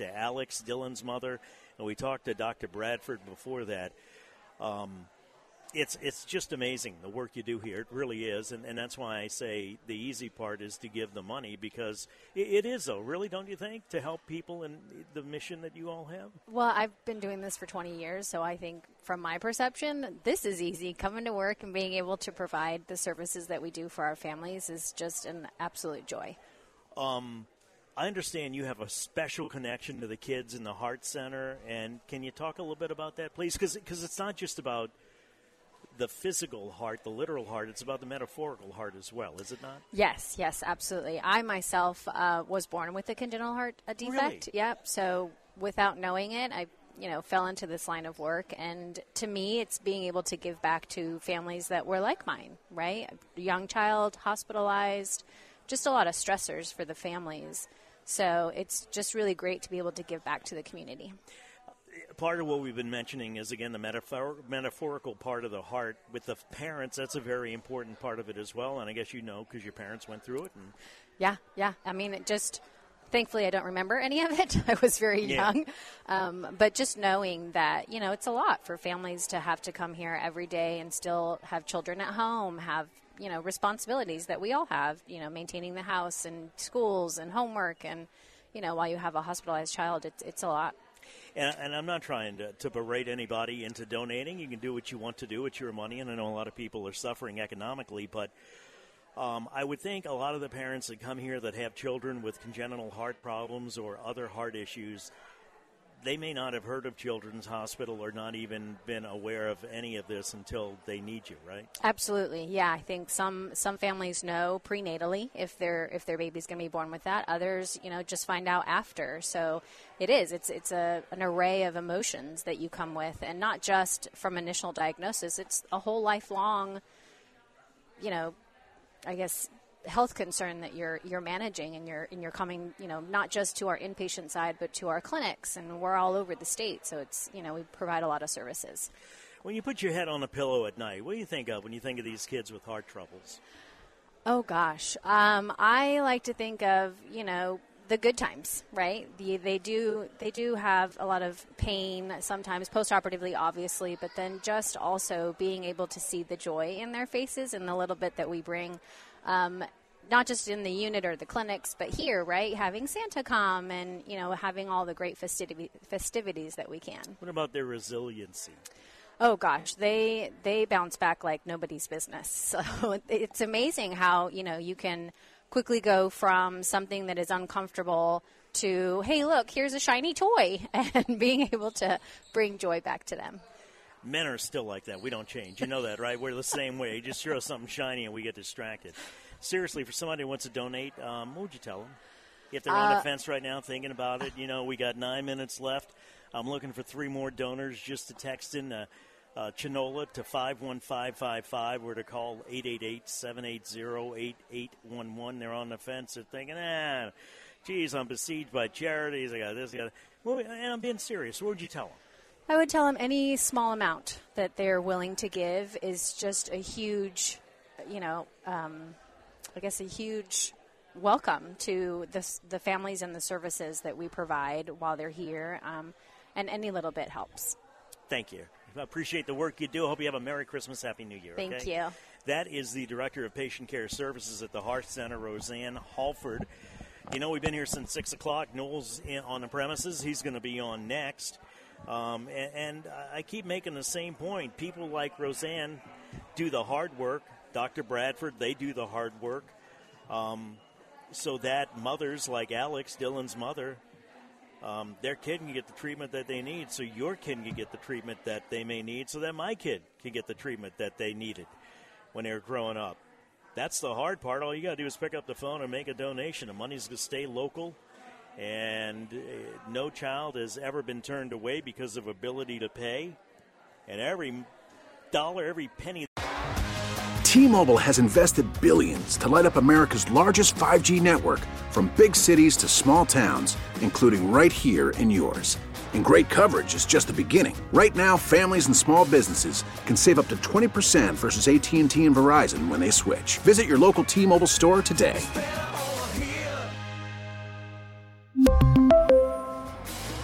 To Alex Dylan's mother, and we talked to Dr. Bradford before that. Um, it's it's just amazing the work you do here. It really is, and, and that's why I say the easy part is to give the money because it, it is though. Really, don't you think to help people and the mission that you all have? Well, I've been doing this for 20 years, so I think from my perception, this is easy. Coming to work and being able to provide the services that we do for our families is just an absolute joy. Um, I understand you have a special connection to the kids in the Heart Center, and can you talk a little bit about that, please? Because it's not just about the physical heart, the literal heart. It's about the metaphorical heart as well, is it not? Yes, yes, absolutely. I myself uh, was born with a congenital heart a defect. Really? Yep. So without knowing it, I you know fell into this line of work and to me it's being able to give back to families that were like mine right a young child hospitalized just a lot of stressors for the families so it's just really great to be able to give back to the community part of what we've been mentioning is again the metaphor- metaphorical part of the heart with the parents. That's a very important part of it as well, and I guess you know because your parents went through it. And yeah, yeah. I mean, it just thankfully I don't remember any of it. I was very Yeah. young, um, but just knowing that you know it's a lot for families to have to come here every day and still have children at home, have you know responsibilities that we all have. You know, maintaining the house and schools and homework, and you know while you have a hospitalized child, it's it's a lot. And, and I'm not trying to, to berate anybody into donating. You can do what you want to do. with your money, and I know a lot of people are suffering economically, but um, I would think a lot of the parents that come here that have children with congenital heart problems or other heart issues, they may not have heard of Children's Hospital or not even been aware of any of this until they need you, right? Absolutely, yeah. I think some some families know prenatally if their if their baby's going to be born with that. Others, you know, just find out after. So it is. It's it's a an array of emotions that you come with, and not just from initial diagnosis. It's a whole lifelong, you know, I guess health concern that you're you're managing and you're and you're coming you know not just to our inpatient side but to our clinics and we're all over the state so it's you know we provide a lot of services When you put your head on a pillow at night, what do you think of when you think of these kids with heart troubles? Oh gosh, um, I like to think of you know the good times, right? The, they do they do have a lot of pain sometimes postoperatively, obviously, but then just also being able to see the joy in their faces and the little bit that we bring. Um, not just in the unit or the clinics, but here, right? Having Santa come and you know having all the great festivi- festivities that we can. What about their resiliency? Oh gosh, they they bounce back like nobody's business. So it's amazing how you know you can quickly go from something that is uncomfortable to hey, look, here's a shiny toy, and being able to bring joy back to them. Men are still like that. We don't change. You know that, right? We're the same way. You just throw something shiny and we get distracted. Seriously, for somebody who wants to donate, um, what would you tell them? If they're on the Uh, fence right now thinking about it, you know, we got nine minutes left. I'm looking for three more donors just to text in uh, uh, Chinola to 51555 or to call 888 780 8811. They're on the fence. They're thinking, ah, geez, I'm besieged by charities. I got this, I got that. Well, and I'm being serious. What would you tell them? I would tell them any small amount that they're willing to give is just a huge, you know, um, I guess a huge welcome to the, the families and the services that we provide while they're here. Um, and any little bit helps. Thank you. I appreciate the work you do. I hope you have a Merry Christmas, Happy New Year. Thank okay? you. That is the Director of Patient Care Services at the Heart Center, Roseanne Halford. You know, we've been here since 6 o'clock. Noel's in, on the premises. He's going to be on next. Um, and, and I keep making the same point. People like Roseanne do the hard work. Dr. Bradford, they do the hard work. Um, so that mothers like Alex, Dylan's mother, um, their kid can get the treatment that they need, so your kid can get the treatment that they may need, so that my kid can get the treatment that they needed when they were growing up. That's the hard part. All you got to do is pick up the phone and make a donation. The money's going to stay local, and uh, no child has ever been turned away because of ability to pay. And every dollar, every penny. T-Mobile has invested billions to light up America's largest 5G network from big cities to small towns, including right here in yours. And great coverage is just the beginning. Right now, families and small businesses can save up to 20% versus AT&T and Verizon when they switch. Visit your local T-Mobile store today.